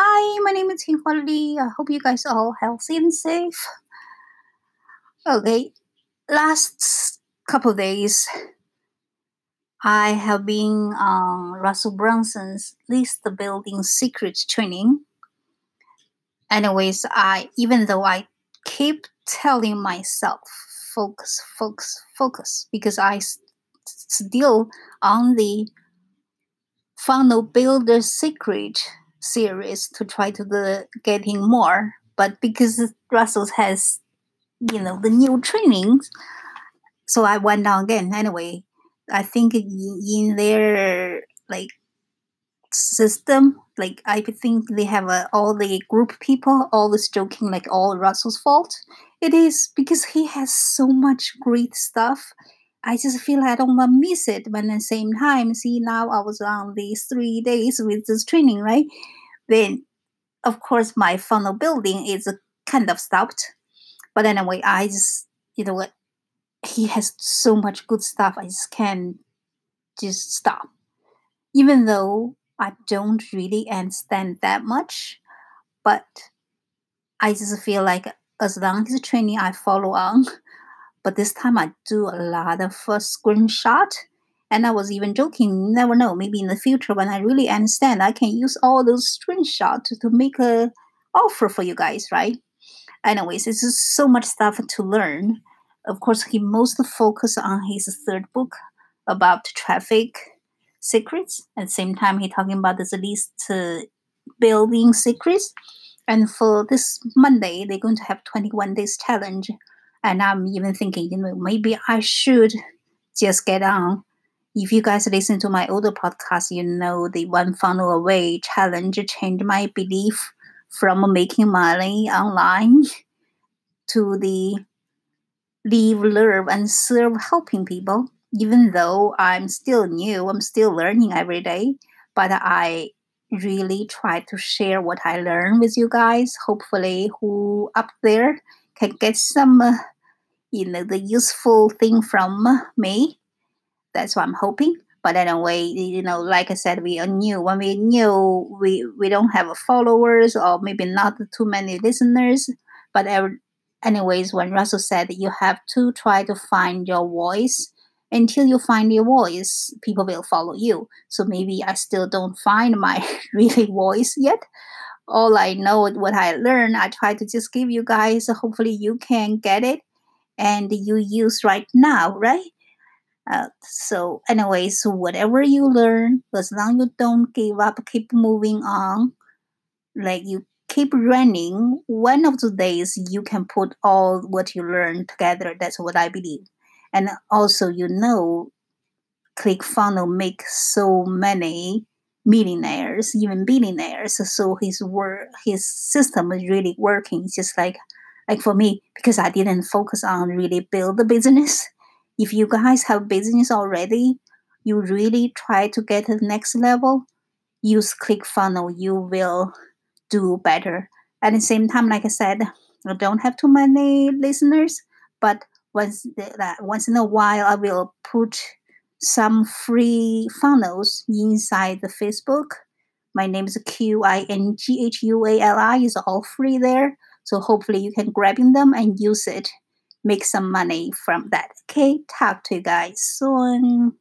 Hi, my name is Himali. I hope you guys are all healthy and safe. Okay, last couple days, I have been on Russell Brunson's List Building Secrets training. Anyways, I even though I keep telling myself focus, focus, focus, because I still on the funnel builder secret series to try to the getting more. But because Russell has, you know, the new trainings, so I went down again. Anyway, I think in their like system, like I think they have uh, all the group people always joking like all Russell's fault. It is because he has so much great stuff. I just feel I don't want to miss it. But at the same time, see now I was on these three days with this training, right? then of course my funnel building is kind of stopped. But anyway, I just you know what he has so much good stuff. I just can't just stop. Even though I don't really understand that much, but I just feel like as long as training I follow on, but this time I do a lot of uh, screenshot and I was even joking, never know, maybe in the future when I really understand, I can use all those screenshots to, make a offer for you guys, right? Anyways, it's just so much stuff to learn. Of course, he most focus on his third book about traffic secrets. At the same time, he talking about this list uh, building secrets. And for this Monday, they're going to have 21 days challenge. And I'm even thinking, you know, maybe I should just get on if you guys listen to my older podcast, you know the one funnel away challenge changed my belief from making money online to the live, learn, and serve helping people. Even though I'm still new, I'm still learning every day, but I really try to share what I learn with you guys. Hopefully, who up there can get some, uh, you know, the useful thing from me that's what I'm hoping. But anyway, you know, like I said, we are new. When we new, we we don't have followers or maybe not too many listeners. But anyways, when Russell said you have to try to find your voice, until you find your voice, people will follow you. So maybe I still don't find my really voice yet. All I know, what I learned, I try to just give you guys. Hopefully, you can get it and you use right now, right? Uh, so, anyways, whatever you learn, as long you don't give up, keep moving on, like you keep running, one of the days you can put all what you learn together. That's what I believe. And also, you know, ClickFunnels make so many millionaires, even billionaires. So his work, his system is really working. just like, like for me, because I didn't focus on really build the business if you guys have business already, you really try to get to the next level, use ClickFunnels, you will do better. At the same time, like I said, I don't have too many listeners, but once once in a while I will put some free funnels inside the Facebook. My name is Q I N G H U A L I is all free there. So hopefully you can grab in them and use it make some money from that. Okay, talk to you guys soon.